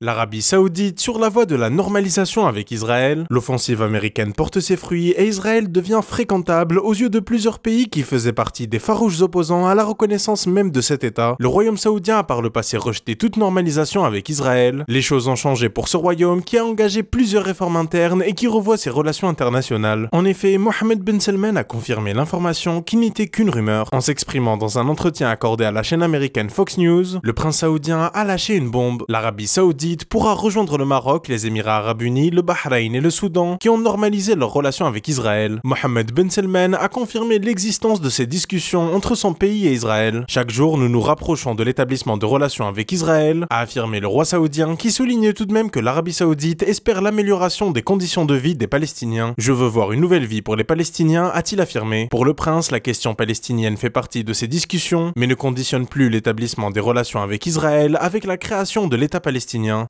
L'Arabie saoudite sur la voie de la normalisation avec Israël, l'offensive américaine porte ses fruits et Israël devient fréquentable aux yeux de plusieurs pays qui faisaient partie des farouches opposants à la reconnaissance même de cet État. Le royaume saoudien a par le passé rejeté toute normalisation avec Israël. Les choses ont changé pour ce royaume qui a engagé plusieurs réformes internes et qui revoit ses relations internationales. En effet, Mohammed Ben Salman a confirmé l'information qui n'était qu'une rumeur. En s'exprimant dans un entretien accordé à la chaîne américaine Fox News, le prince saoudien a lâché une bombe. L'Arabie saoudite pourra rejoindre le Maroc, les Émirats arabes unis, le Bahreïn et le Soudan, qui ont normalisé leurs relations avec Israël. Mohammed Ben Salman a confirmé l'existence de ces discussions entre son pays et Israël. Chaque jour, nous nous rapprochons de l'établissement de relations avec Israël, a affirmé le roi saoudien, qui souligne tout de même que l'Arabie saoudite espère l'amélioration des conditions de vie des Palestiniens. Je veux voir une nouvelle vie pour les Palestiniens, a-t-il affirmé. Pour le prince, la question palestinienne fait partie de ces discussions, mais ne conditionne plus l'établissement des relations avec Israël avec la création de l'État palestinien.